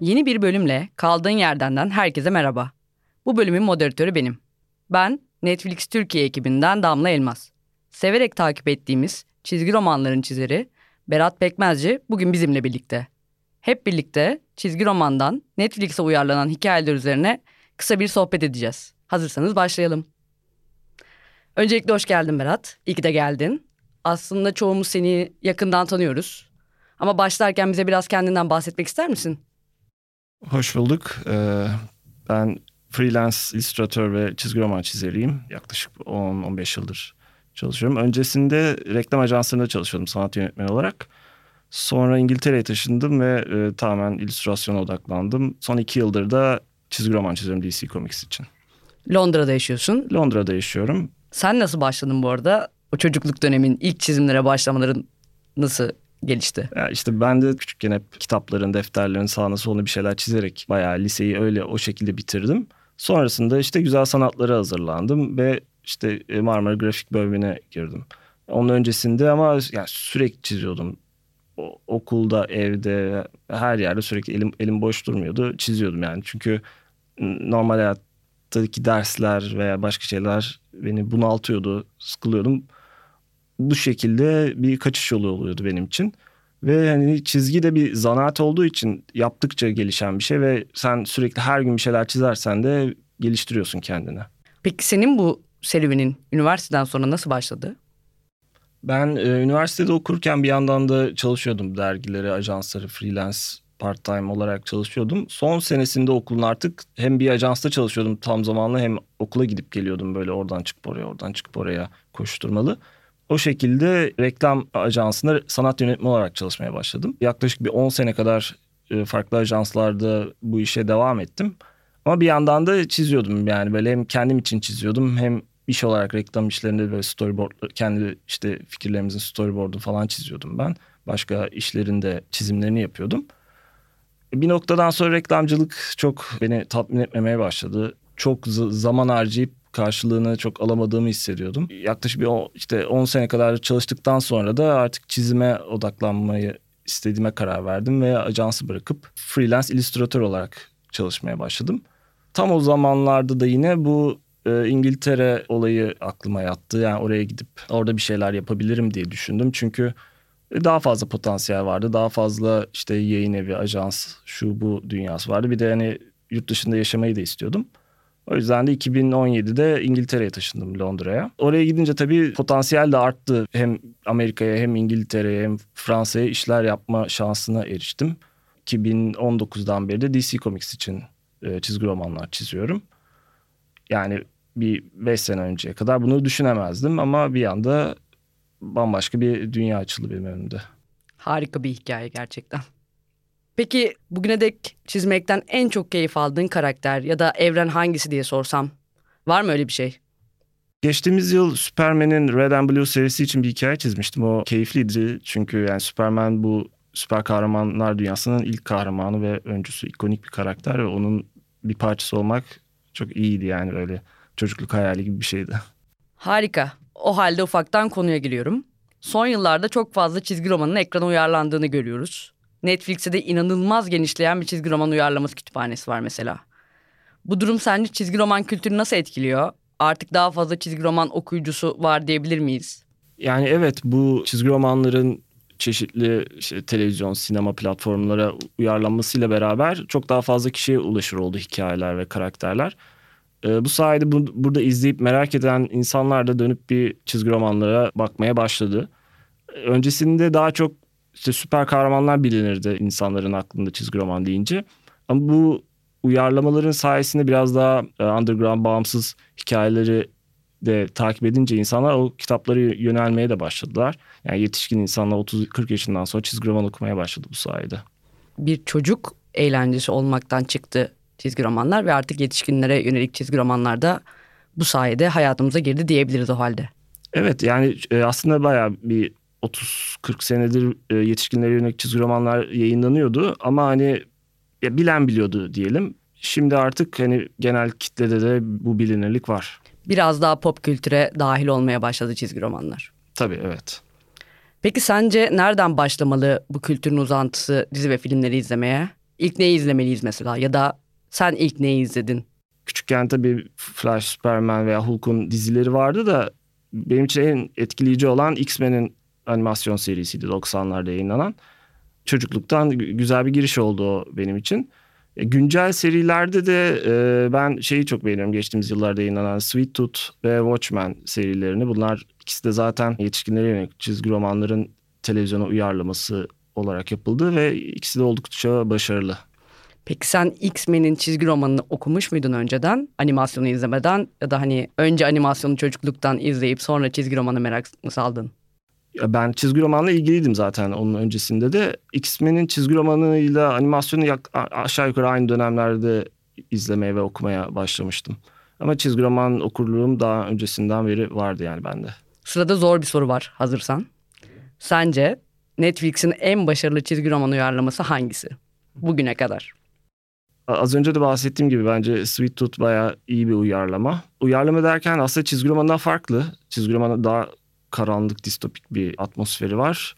Yeni bir bölümle kaldığın yerdenden herkese merhaba. Bu bölümün moderatörü benim. Ben Netflix Türkiye ekibinden Damla Elmas. Severek takip ettiğimiz çizgi romanların çizeri Berat Pekmezci bugün bizimle birlikte. Hep birlikte çizgi romandan Netflix'e uyarlanan hikayeler üzerine kısa bir sohbet edeceğiz. Hazırsanız başlayalım. Öncelikle hoş geldin Berat. İyi ki de geldin. Aslında çoğumuz seni yakından tanıyoruz. Ama başlarken bize biraz kendinden bahsetmek ister misin? Hoş bulduk. Ee, ben freelance illüstratör ve çizgi roman çizeriyim. Yaklaşık 10-15 yıldır çalışıyorum. Öncesinde reklam ajanslarında çalışıyordum sanat yönetmeni olarak. Sonra İngiltere'ye taşındım ve e, tamamen illüstrasyona odaklandım. Son iki yıldır da çizgi roman çiziyorum DC Comics için. Londra'da yaşıyorsun. Londra'da yaşıyorum. Sen nasıl başladın bu arada? O çocukluk dönemin ilk çizimlere başlamaların nasıl gelişti? Ya işte ben de küçükken hep kitapların, defterlerin sağına soluna bir şeyler çizerek bayağı liseyi öyle o şekilde bitirdim. Sonrasında işte güzel sanatlara hazırlandım ve işte e, Marmara Grafik bölümüne girdim. Onun öncesinde ama yani sürekli çiziyordum. O, okulda, evde, her yerde sürekli elim elim boş durmuyordu. Çiziyordum yani. Çünkü normal hayattaki dersler veya başka şeyler beni bunaltıyordu, sıkılıyordum. Bu şekilde bir kaçış yolu oluyordu benim için. Ve hani çizgi de bir zanaat olduğu için yaptıkça gelişen bir şey ve sen sürekli her gün bir şeyler çizersen de geliştiriyorsun kendini. Peki senin bu serüvenin üniversiteden sonra nasıl başladı? Ben e, üniversitede okurken bir yandan da çalışıyordum dergileri, ajansları, freelance, part time olarak çalışıyordum. Son senesinde okulun artık hem bir ajansta çalışıyordum tam zamanlı hem okula gidip geliyordum böyle oradan çıkıp oraya, oradan çıkıp oraya koşturmalı. O şekilde reklam ajansında sanat yönetmeni olarak çalışmaya başladım. Yaklaşık bir 10 sene kadar e, farklı ajanslarda bu işe devam ettim. Ama bir yandan da çiziyordum yani böyle hem kendim için çiziyordum hem iş olarak reklam işlerinde böyle storyboard kendi işte fikirlerimizin storyboard'unu falan çiziyordum ben. Başka işlerin de çizimlerini yapıyordum. Bir noktadan sonra reklamcılık çok beni tatmin etmemeye başladı. Çok zaman harcayıp karşılığını çok alamadığımı hissediyordum. Yaklaşık bir işte 10 sene kadar çalıştıktan sonra da artık çizime odaklanmayı istediğime karar verdim ve ajansı bırakıp freelance illüstratör olarak çalışmaya başladım. Tam o zamanlarda da yine bu e, İngiltere olayı aklıma yattı. Yani oraya gidip orada bir şeyler yapabilirim diye düşündüm. Çünkü daha fazla potansiyel vardı. Daha fazla işte yayın evi, ajans, şu bu dünyası vardı. Bir de hani yurt dışında yaşamayı da istiyordum. O yüzden de 2017'de İngiltere'ye taşındım Londra'ya. Oraya gidince tabii potansiyel de arttı. Hem Amerika'ya hem İngiltere'ye hem Fransa'ya işler yapma şansına eriştim. 2019'dan beri de DC Comics için e, çizgi romanlar çiziyorum. Yani bir 5 sene önceye kadar bunu düşünemezdim ama bir anda bambaşka bir dünya açıldı benim önümde. Harika bir hikaye gerçekten. Peki bugüne dek çizmekten en çok keyif aldığın karakter ya da evren hangisi diye sorsam var mı öyle bir şey? Geçtiğimiz yıl Superman'in Red and Blue serisi için bir hikaye çizmiştim. O keyifliydi çünkü yani Superman bu süper kahramanlar dünyasının ilk kahramanı ve öncüsü ikonik bir karakter ve onun bir parçası olmak çok iyiydi yani böyle çocukluk hayali gibi bir şeydi. Harika. O halde ufaktan konuya giriyorum. Son yıllarda çok fazla çizgi romanın ekrana uyarlandığını görüyoruz. Netflix'te de inanılmaz genişleyen bir çizgi roman uyarlaması kütüphanesi var mesela. Bu durum sence çizgi roman kültürünü nasıl etkiliyor? Artık daha fazla çizgi roman okuyucusu var diyebilir miyiz? Yani evet bu çizgi romanların çeşitli işte, televizyon, sinema platformlara uyarlanmasıyla beraber çok daha fazla kişiye ulaşır oldu hikayeler ve karakterler. Ee, bu sayede bu, burada izleyip merak eden insanlar da dönüp bir çizgi romanlara bakmaya başladı. Öncesinde daha çok işte süper kahramanlar bilinirdi insanların aklında çizgi roman deyince. Ama bu uyarlamaların sayesinde biraz daha e, underground bağımsız hikayeleri de takip edince insanlar o kitapları yönelmeye de başladılar. Yani yetişkin insanlar 30-40 yaşından sonra çizgi roman okumaya başladı bu sayede. Bir çocuk eğlencesi olmaktan çıktı çizgi romanlar ve artık yetişkinlere yönelik çizgi romanlar da bu sayede hayatımıza girdi diyebiliriz o halde. Evet yani e, aslında bayağı bir 30-40 senedir e, yetişkinlere yönelik çizgi romanlar yayınlanıyordu ama hani ya bilen biliyordu diyelim. Şimdi artık hani genel kitlede de bu bilinirlik var. Biraz daha pop kültüre dahil olmaya başladı çizgi romanlar. Tabii evet. Peki sence nereden başlamalı bu kültürün uzantısı dizi ve filmleri izlemeye? İlk neyi izlemeliyiz mesela ya da sen ilk neyi izledin? Küçükken tabii Flash, Superman veya Hulk'un dizileri vardı da benim için en etkileyici olan X-Men'in animasyon serisiydi 90'larda yayınlanan. Çocukluktan güzel bir giriş oldu o benim için. E, güncel serilerde de e, ben şeyi çok beğeniyorum geçtiğimiz yıllarda yayınlanan Sweet Tooth ve Watchmen serilerini. Bunlar ikisi de zaten yetişkinlere yönelik çizgi romanların televizyona uyarlaması olarak yapıldı ve ikisi de oldukça başarılı. Peki sen X-Men'in çizgi romanını okumuş muydun önceden animasyonu izlemeden ya da hani önce animasyonu çocukluktan izleyip sonra çizgi romanı merak saldın? Ben çizgi romanla ilgiliydim zaten onun öncesinde de. X-Men'in çizgi romanıyla animasyonu yak, aşağı yukarı aynı dönemlerde izlemeye ve okumaya başlamıştım. Ama çizgi roman okurluğum daha öncesinden beri vardı yani bende. Sırada zor bir soru var hazırsan. Sence Netflix'in en başarılı çizgi roman uyarlaması hangisi? Bugüne kadar. Az önce de bahsettiğim gibi bence Sweet Tooth bayağı iyi bir uyarlama. Uyarlama derken aslında çizgi romandan farklı. Çizgi romanı daha karanlık, distopik bir atmosferi var.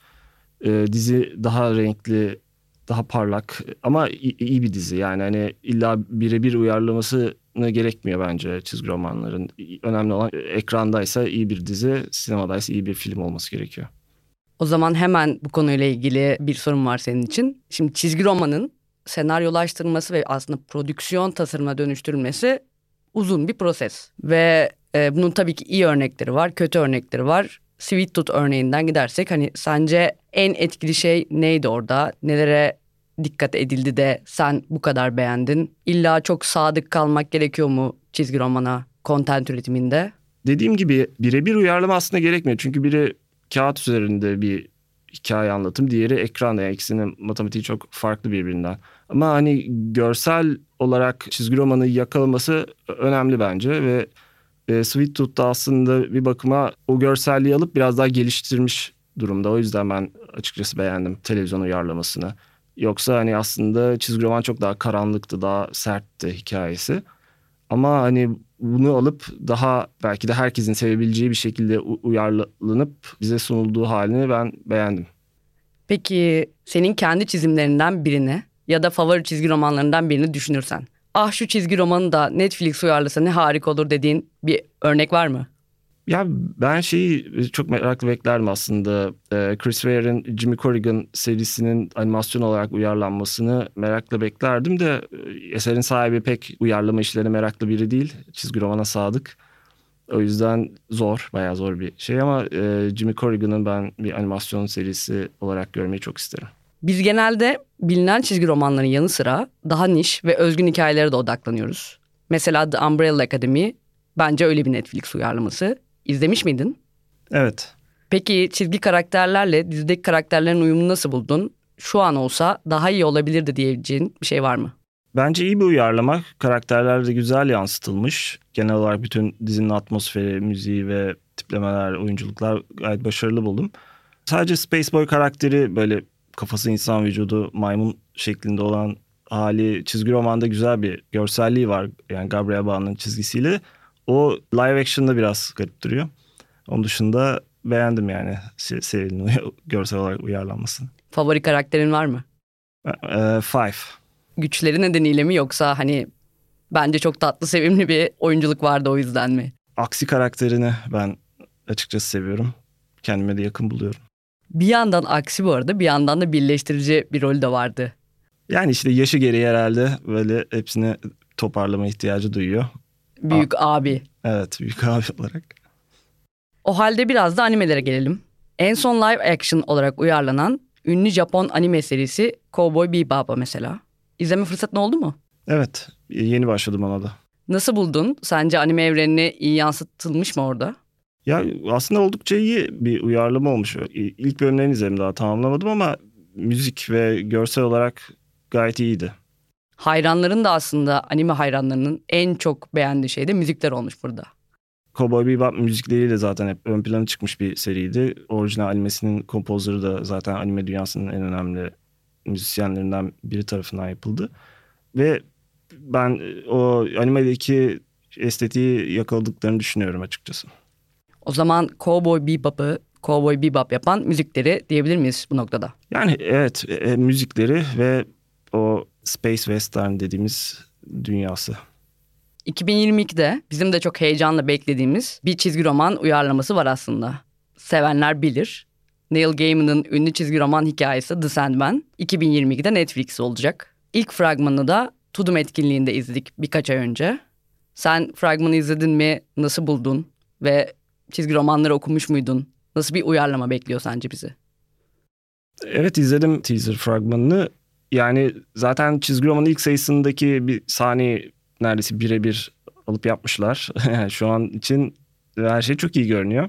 Ee, dizi daha renkli, daha parlak ama iyi bir dizi. Yani hani illa birebir uyarlamasını gerekmiyor bence çizgi romanların. Önemli olan ekrandaysa iyi bir dizi, sinemadaysa iyi bir film olması gerekiyor. O zaman hemen bu konuyla ilgili bir sorum var senin için. Şimdi çizgi romanın senaryolaştırılması ve aslında prodüksiyon tasarımına dönüştürülmesi uzun bir proses. Ve e, bunun tabii ki iyi örnekleri var, kötü örnekleri var. Sweet Tooth örneğinden gidersek hani sence en etkili şey neydi orada? Nelere dikkat edildi de sen bu kadar beğendin? İlla çok sadık kalmak gerekiyor mu çizgi romana, content üretiminde? Dediğim gibi birebir uyarlama aslında gerekmiyor. Çünkü biri kağıt üzerinde bir hikaye anlatım, diğeri ekranda. Yani ikisinin matematiği çok farklı birbirinden. Ama hani görsel olarak çizgi romanı yakalaması önemli bence ve e, Sweet Tooth da aslında bir bakıma o görselliği alıp biraz daha geliştirmiş durumda. O yüzden ben açıkçası beğendim televizyon uyarlamasını. Yoksa hani aslında çizgi roman çok daha karanlıktı, daha sertti hikayesi. Ama hani bunu alıp daha belki de herkesin sevebileceği bir şekilde uyarlanıp bize sunulduğu halini ben beğendim. Peki senin kendi çizimlerinden birini ya da favori çizgi romanlarından birini düşünürsen. Ah şu çizgi romanı da Netflix uyarlasa ne harika olur dediğin bir örnek var mı? Ya ben şeyi çok meraklı beklerdim aslında. Ee, Chris Ware'in Jimmy Corrigan serisinin animasyon olarak uyarlanmasını merakla beklerdim de e, eserin sahibi pek uyarlama işlerine meraklı biri değil. Çizgi romana sadık. O yüzden zor, bayağı zor bir şey ama e, Jimmy Corrigan'ın ben bir animasyon serisi olarak görmeyi çok isterim. Biz genelde bilinen çizgi romanların yanı sıra daha niş ve özgün hikayelere de odaklanıyoruz. Mesela The Umbrella Academy bence öyle bir Netflix uyarlaması. İzlemiş miydin? Evet. Peki çizgi karakterlerle dizideki karakterlerin uyumunu nasıl buldun? Şu an olsa daha iyi olabilirdi diyebileceğin bir şey var mı? Bence iyi bir uyarlama. Karakterler de güzel yansıtılmış. Genel olarak bütün dizinin atmosferi, müziği ve tiplemeler, oyunculuklar gayet başarılı buldum. Sadece Space Boy karakteri böyle kafası insan vücudu maymun şeklinde olan hali çizgi romanda güzel bir görselliği var. Yani Gabriel Ba'nın çizgisiyle. O live action'da biraz garip duruyor. Onun dışında beğendim yani serinin görsel olarak uyarlanmasını. Favori karakterin var mı? Ee, five. Güçleri nedeniyle mi yoksa hani bence çok tatlı sevimli bir oyunculuk vardı o yüzden mi? Aksi karakterini ben açıkçası seviyorum. Kendime de yakın buluyorum. Bir yandan aksi bu arada bir yandan da birleştirici bir rol de vardı. Yani işte yaşı gereği herhalde böyle hepsini toparlama ihtiyacı duyuyor. Büyük A- abi. Evet büyük abi olarak. O halde biraz da animelere gelelim. En son live action olarak uyarlanan ünlü Japon anime serisi Cowboy Bebop'a mesela. İzleme fırsatın oldu mu? Evet yeni başladım ona da. Nasıl buldun? Sence anime evrenini iyi yansıtılmış mı orada? Ya aslında oldukça iyi bir uyarlama olmuş. İlk bölümlerini izledim daha tamamlamadım ama müzik ve görsel olarak gayet iyiydi. Hayranların da aslında anime hayranlarının en çok beğendiği şey de müzikler olmuş burada. Cowboy Bebop müzikleriyle zaten hep ön plana çıkmış bir seriydi. Orijinal animesinin kompozörü de zaten anime dünyasının en önemli müzisyenlerinden biri tarafından yapıldı. Ve ben o animedeki estetiği yakaladıklarını düşünüyorum açıkçası. O zaman Cowboy Bebop'ı Cowboy Bebop yapan müzikleri diyebilir miyiz bu noktada? Yani evet e, e müzikleri ve o Space Western dediğimiz dünyası. 2022'de bizim de çok heyecanla beklediğimiz bir çizgi roman uyarlaması var aslında. Sevenler bilir. Neil Gaiman'ın ünlü çizgi roman hikayesi The Sandman 2022'de Netflix olacak. İlk fragmanını da Tudum etkinliğinde izledik birkaç ay önce. Sen fragmanı izledin mi? Nasıl buldun? Ve çizgi romanları okumuş muydun? Nasıl bir uyarlama bekliyor sence bizi? Evet izledim teaser fragmanını. Yani zaten çizgi romanın ilk sayısındaki bir sahne neredeyse birebir alıp yapmışlar. Şu an için her şey çok iyi görünüyor.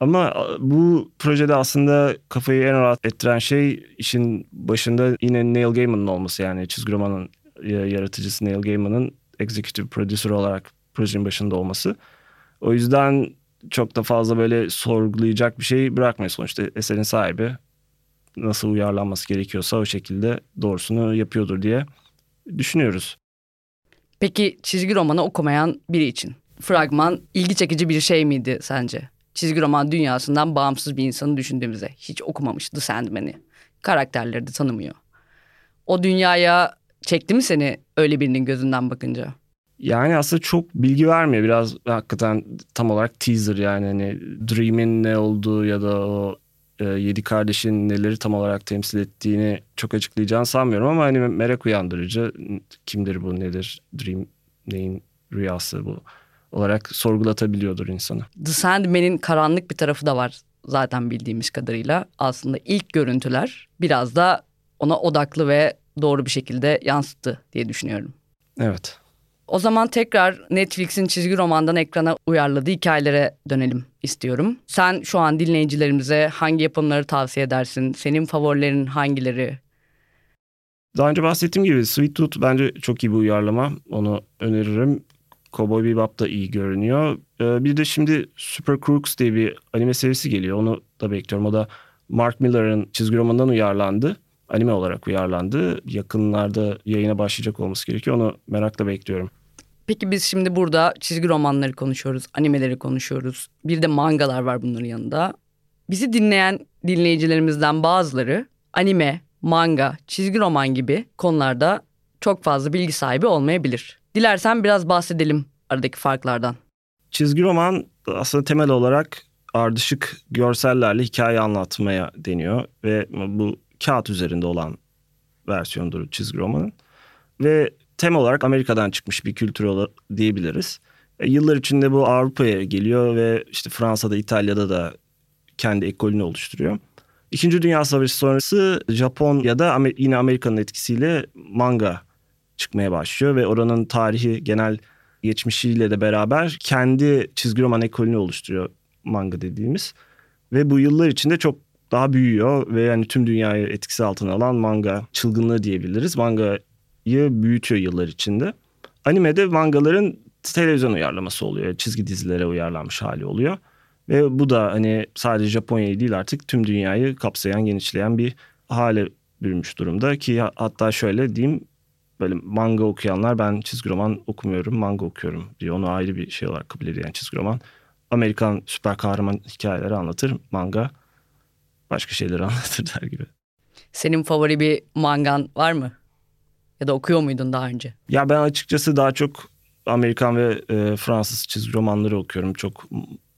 Ama bu projede aslında kafayı en rahat ettiren şey işin başında yine Neil Gaiman'ın olması yani çizgi romanın yaratıcısı Neil Gaiman'ın executive producer olarak projenin başında olması. O yüzden çok da fazla böyle sorgulayacak bir şey bırakmıyor sonuçta eserin sahibi nasıl uyarlanması gerekiyorsa o şekilde doğrusunu yapıyordur diye düşünüyoruz. Peki çizgi romanı okumayan biri için fragman ilgi çekici bir şey miydi sence? Çizgi roman dünyasından bağımsız bir insanı düşündüğümüzde hiç okumamıştı Sandman'i. Karakterleri de tanımıyor. O dünyaya çekti mi seni öyle birinin gözünden bakınca? Yani aslında çok bilgi vermiyor. Biraz hakikaten tam olarak teaser yani hani Dream'in ne olduğu ya da o e, yedi kardeşin neleri tam olarak temsil ettiğini çok açıklayacağını sanmıyorum ama hani merak uyandırıcı kimdir bu nedir Dream neyin rüyası bu olarak sorgulatabiliyordur insanı. The Sandman'in karanlık bir tarafı da var zaten bildiğimiz kadarıyla. Aslında ilk görüntüler biraz da ona odaklı ve doğru bir şekilde yansıttı diye düşünüyorum. Evet. O zaman tekrar Netflix'in çizgi romandan ekrana uyarladığı hikayelere dönelim istiyorum. Sen şu an dinleyicilerimize hangi yapımları tavsiye edersin? Senin favorilerin hangileri? Daha önce bahsettiğim gibi Sweet Tooth bence çok iyi bir uyarlama. Onu öneririm. Cowboy Bebop da iyi görünüyor. Ee, bir de şimdi Super Crooks diye bir anime serisi geliyor. Onu da bekliyorum. O da Mark Miller'ın çizgi romanından uyarlandı anime olarak uyarlandı. Yakınlarda yayına başlayacak olması gerekiyor. Onu merakla bekliyorum. Peki biz şimdi burada çizgi romanları konuşuyoruz, animeleri konuşuyoruz. Bir de mangalar var bunların yanında. Bizi dinleyen dinleyicilerimizden bazıları anime, manga, çizgi roman gibi konularda çok fazla bilgi sahibi olmayabilir. Dilersen biraz bahsedelim aradaki farklardan. Çizgi roman aslında temel olarak ardışık görsellerle hikaye anlatmaya deniyor ve bu kağıt üzerinde olan versiyondur çizgi romanın. Ve tem olarak Amerika'dan çıkmış bir kültür diyebiliriz. E, yıllar içinde bu Avrupa'ya geliyor ve işte Fransa'da, İtalya'da da kendi ekolünü oluşturuyor. İkinci Dünya Savaşı sonrası Japon ya da yine Amerika'nın etkisiyle manga çıkmaya başlıyor ve oranın tarihi genel geçmişiyle de beraber kendi çizgi roman ekolünü oluşturuyor manga dediğimiz. Ve bu yıllar içinde çok daha büyüyor ve yani tüm dünyayı etkisi altına alan manga çılgınlığı diyebiliriz. Mangayı büyütüyor yıllar içinde. Animede mangaların televizyon uyarlaması oluyor. Çizgi dizilere uyarlanmış hali oluyor. Ve bu da hani sadece Japonya'yı değil artık tüm dünyayı kapsayan, genişleyen bir hale bürünmüş durumda. Ki hatta şöyle diyeyim böyle manga okuyanlar ben çizgi roman okumuyorum, manga okuyorum diyor. Onu ayrı bir şey olarak kabul ediyor yani çizgi roman. Amerikan süper kahraman hikayeleri anlatır. Manga başka şeyleri anlatır der gibi. Senin favori bir mangan var mı? Ya da okuyor muydun daha önce? Ya ben açıkçası daha çok Amerikan ve e, Fransız çizgi romanları okuyorum. Çok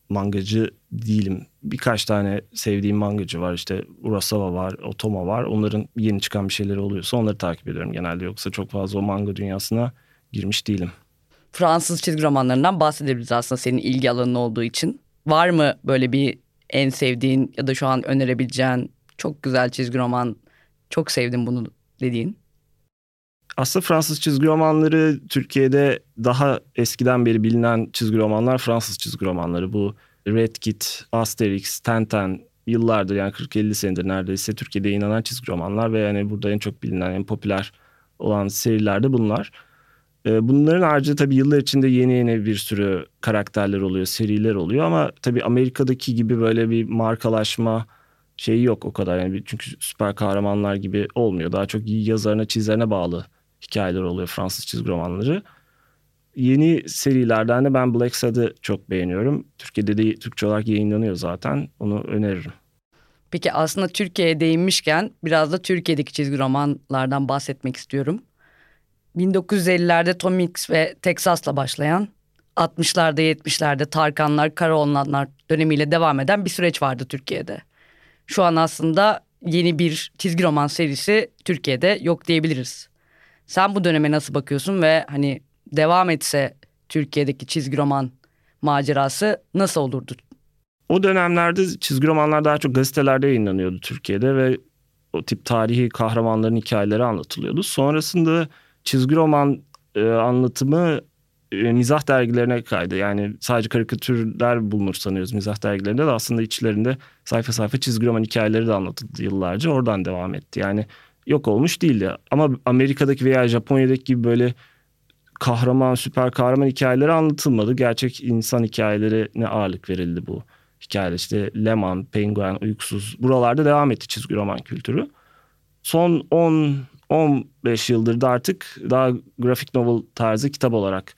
mangacı değilim. Birkaç tane sevdiğim mangacı var. İşte Urasawa var, Otoma var. Onların yeni çıkan bir şeyleri oluyorsa onları takip ediyorum genelde. Yoksa çok fazla o manga dünyasına girmiş değilim. Fransız çizgi romanlarından bahsedebiliriz aslında senin ilgi alanın olduğu için. Var mı böyle bir en sevdiğin ya da şu an önerebileceğin çok güzel çizgi roman, çok sevdim bunu dediğin? Aslında Fransız çizgi romanları Türkiye'de daha eskiden beri bilinen çizgi romanlar Fransız çizgi romanları. Bu Red Kit, Asterix, Tintin yıllardır yani 40-50 senedir neredeyse Türkiye'de inanan çizgi romanlar ve yani burada en çok bilinen, en popüler olan serilerde bunlar. Ee, bunların haricinde tabii yıllar içinde yeni yeni bir sürü karakterler oluyor, seriler oluyor ama tabii Amerika'daki gibi böyle bir markalaşma şeyi yok o kadar. Yani çünkü süper kahramanlar gibi olmuyor. Daha çok yazarına, çizerine bağlı hikayeler oluyor Fransız çizgi romanları. Yeni serilerden de ben Black Sad'ı çok beğeniyorum. Türkiye'de de Türkçe olarak yayınlanıyor zaten. Onu öneririm. Peki aslında Türkiye'ye değinmişken biraz da Türkiye'deki çizgi romanlardan bahsetmek istiyorum. 1950'lerde Tom Mix ve Texas'la başlayan 60'larda 70'lerde Tarkanlar, Karaoğlanlar dönemiyle devam eden bir süreç vardı Türkiye'de. Şu an aslında yeni bir çizgi roman serisi Türkiye'de yok diyebiliriz. Sen bu döneme nasıl bakıyorsun ve hani devam etse Türkiye'deki çizgi roman macerası nasıl olurdu? O dönemlerde çizgi romanlar daha çok gazetelerde yayınlanıyordu Türkiye'de ve o tip tarihi kahramanların hikayeleri anlatılıyordu. Sonrasında çizgi roman e, anlatımı e, mizah dergilerine kaydı. Yani sadece karikatürler bulunur sanıyoruz mizah dergilerinde de aslında içlerinde sayfa sayfa çizgi roman hikayeleri de anlatıldı yıllarca. Oradan devam etti. Yani yok olmuş değildi. Ama Amerika'daki veya Japonya'daki gibi böyle kahraman, süper kahraman hikayeleri anlatılmadı. Gerçek insan hikayelerine ağırlık verildi bu hikayeler. İşte Leman, Penguen, Uykusuz buralarda devam etti çizgi roman kültürü. Son 10 15 yıldır da artık daha grafik novel tarzı kitap olarak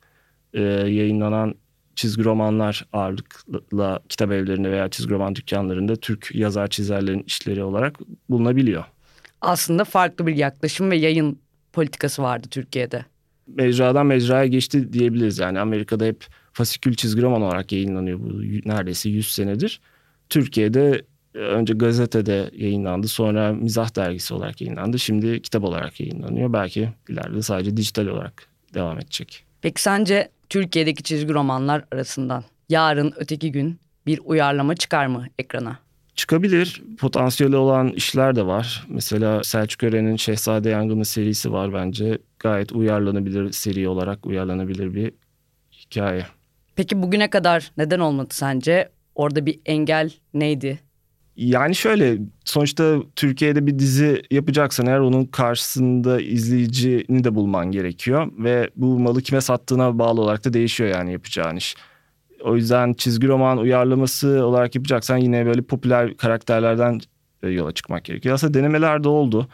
e, yayınlanan çizgi romanlar ağırlıkla kitap evlerinde veya çizgi roman dükkanlarında Türk yazar çizerlerin işleri olarak bulunabiliyor. Aslında farklı bir yaklaşım ve yayın politikası vardı Türkiye'de. Mecradan mecraya geçti diyebiliriz. Yani Amerika'da hep fasikül çizgi roman olarak yayınlanıyor bu neredeyse 100 senedir. Türkiye'de e, önce gazetede yayınlandı sonra mizah dergisi olarak yayınlandı. Şimdi kitap olarak yayınlanıyor. Belki ileride sadece dijital olarak devam edecek. Peki sence Türkiye'deki çizgi romanlar arasından yarın öteki gün bir uyarlama çıkar mı ekrana? Çıkabilir. Potansiyeli olan işler de var. Mesela Selçuk Ören'in Şehzade Yangını serisi var bence. Gayet uyarlanabilir seri olarak uyarlanabilir bir hikaye. Peki bugüne kadar neden olmadı sence? Orada bir engel neydi? Yani şöyle sonuçta Türkiye'de bir dizi yapacaksan eğer onun karşısında izleyicini de bulman gerekiyor. Ve bu malı kime sattığına bağlı olarak da değişiyor yani yapacağın iş. O yüzden çizgi roman uyarlaması olarak yapacaksan yine böyle popüler karakterlerden e, yola çıkmak gerekiyor. Aslında denemeler de oldu.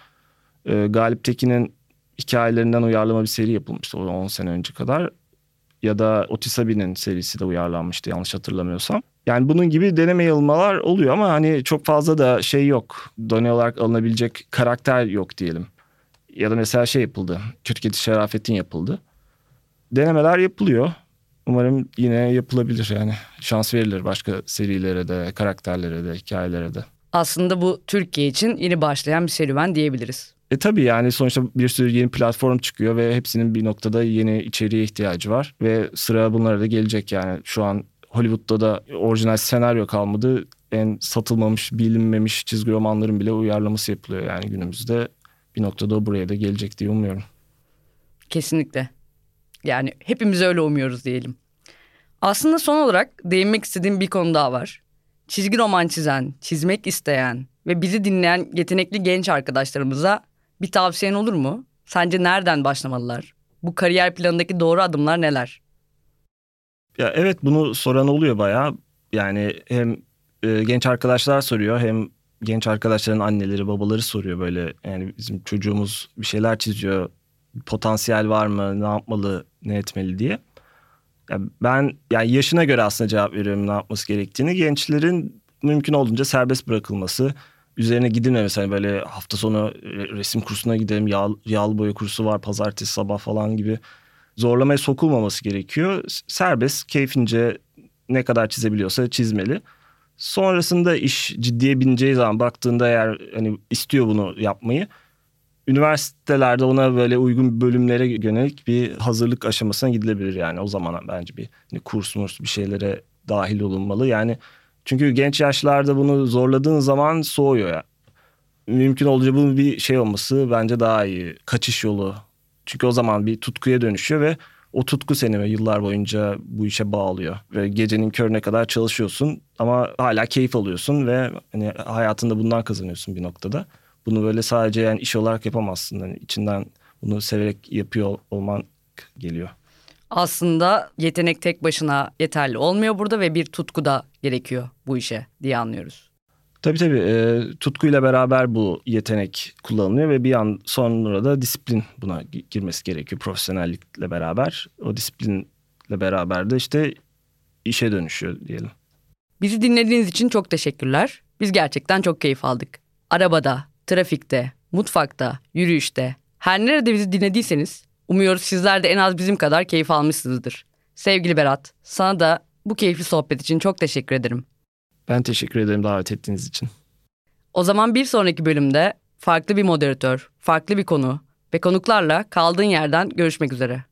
Ee, Galip Tekin'in hikayelerinden uyarlama bir seri yapılmıştı 10 sene önce kadar. Ya da Otis Abi'nin serisi de uyarlanmıştı yanlış hatırlamıyorsam. Yani bunun gibi deneme yılmalar oluyor ama hani çok fazla da şey yok. Done olarak alınabilecek karakter yok diyelim. Ya da mesela şey yapıldı. Kötü Kedi Şerafettin yapıldı. Denemeler yapılıyor. Umarım yine yapılabilir yani. Şans verilir başka serilere de, karakterlere de, hikayelere de. Aslında bu Türkiye için yeni başlayan bir serüven diyebiliriz. E tabii yani sonuçta bir sürü yeni platform çıkıyor ve hepsinin bir noktada yeni içeriğe ihtiyacı var. Ve sıra bunlara da gelecek yani. Şu an Hollywood'da da orijinal senaryo kalmadı. En satılmamış, bilinmemiş çizgi romanların bile uyarlaması yapılıyor yani günümüzde. Bir noktada o buraya da gelecek diye umuyorum. Kesinlikle. Yani hepimiz öyle umuyoruz diyelim. Aslında son olarak değinmek istediğim bir konu daha var. Çizgi roman çizen, çizmek isteyen ve bizi dinleyen yetenekli genç arkadaşlarımıza bir tavsiyen olur mu? Sence nereden başlamalılar? Bu kariyer planındaki doğru adımlar neler? Ya evet bunu soran oluyor bayağı. Yani hem e, genç arkadaşlar soruyor hem genç arkadaşların anneleri babaları soruyor böyle. Yani bizim çocuğumuz bir şeyler çiziyor. Potansiyel var mı? Ne yapmalı? Ne etmeli diye. Ben yani yaşına göre aslında cevap veriyorum ne yapması gerektiğini. Gençlerin mümkün olduğunca serbest bırakılması. Üzerine gidilmemesi hani böyle hafta sonu resim kursuna gidelim. Yağ, yağlı boya kursu var pazartesi sabah falan gibi zorlamaya sokulmaması gerekiyor. Serbest, keyfince ne kadar çizebiliyorsa çizmeli. Sonrasında iş ciddiye bineceği zaman baktığında eğer hani istiyor bunu yapmayı üniversitelerde ona böyle uygun bölümlere yönelik bir hazırlık aşamasına gidilebilir yani o zamana bence bir hani kurs murs bir şeylere dahil olunmalı yani çünkü genç yaşlarda bunu zorladığın zaman soğuyor ya. Mümkün olduğunca bunun bir şey olması bence daha iyi. Kaçış yolu çünkü o zaman bir tutkuya dönüşüyor ve o tutku seni yıllar boyunca bu işe bağlıyor. Ve gecenin körüne kadar çalışıyorsun ama hala keyif alıyorsun ve hani hayatında bundan kazanıyorsun bir noktada. Bunu böyle sadece yani iş olarak yapamazsın. Yani içinden bunu severek yapıyor olman geliyor. Aslında yetenek tek başına yeterli olmuyor burada ve bir tutku da gerekiyor bu işe diye anlıyoruz. Tabii tabii e, tutkuyla beraber bu yetenek kullanılıyor ve bir an sonra da disiplin buna girmesi gerekiyor profesyonellikle beraber. O disiplinle beraber de işte işe dönüşüyor diyelim. Bizi dinlediğiniz için çok teşekkürler. Biz gerçekten çok keyif aldık. Arabada, trafikte, mutfakta, yürüyüşte, her nerede bizi dinlediyseniz umuyoruz sizler de en az bizim kadar keyif almışsınızdır. Sevgili Berat, sana da bu keyifli sohbet için çok teşekkür ederim. Ben teşekkür ederim davet ettiğiniz için. O zaman bir sonraki bölümde farklı bir moderatör, farklı bir konu ve konuklarla kaldığın yerden görüşmek üzere.